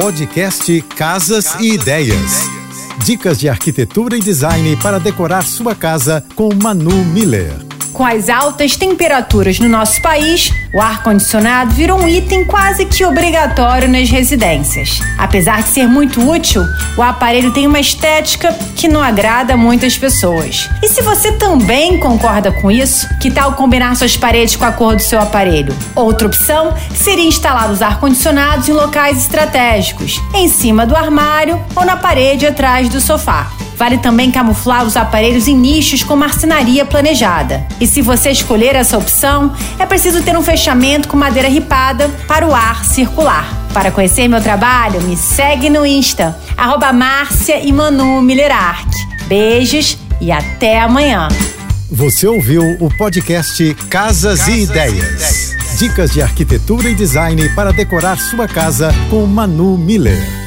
Podcast Casas e Ideias. Dicas de arquitetura e design para decorar sua casa com Manu Miller. Com as altas temperaturas no nosso país, o ar-condicionado virou um item quase que obrigatório nas residências. Apesar de ser muito útil, o aparelho tem uma estética que não agrada muitas pessoas. E se você também concorda com isso, que tal combinar suas paredes com a cor do seu aparelho? Outra opção seria instalar os ar-condicionados em locais estratégicos, em cima do armário ou na parede atrás do sofá. Vale também camuflar os aparelhos em nichos com marcenaria planejada. E se você escolher essa opção, é preciso ter um fechamento com madeira ripada para o ar circular. Para conhecer meu trabalho, me segue no Insta, arroba Márcia e Manu Millerark. Beijos e até amanhã. Você ouviu o podcast Casas, Casas e, ideias. e Ideias. Dicas de arquitetura e design para decorar sua casa com Manu Miller.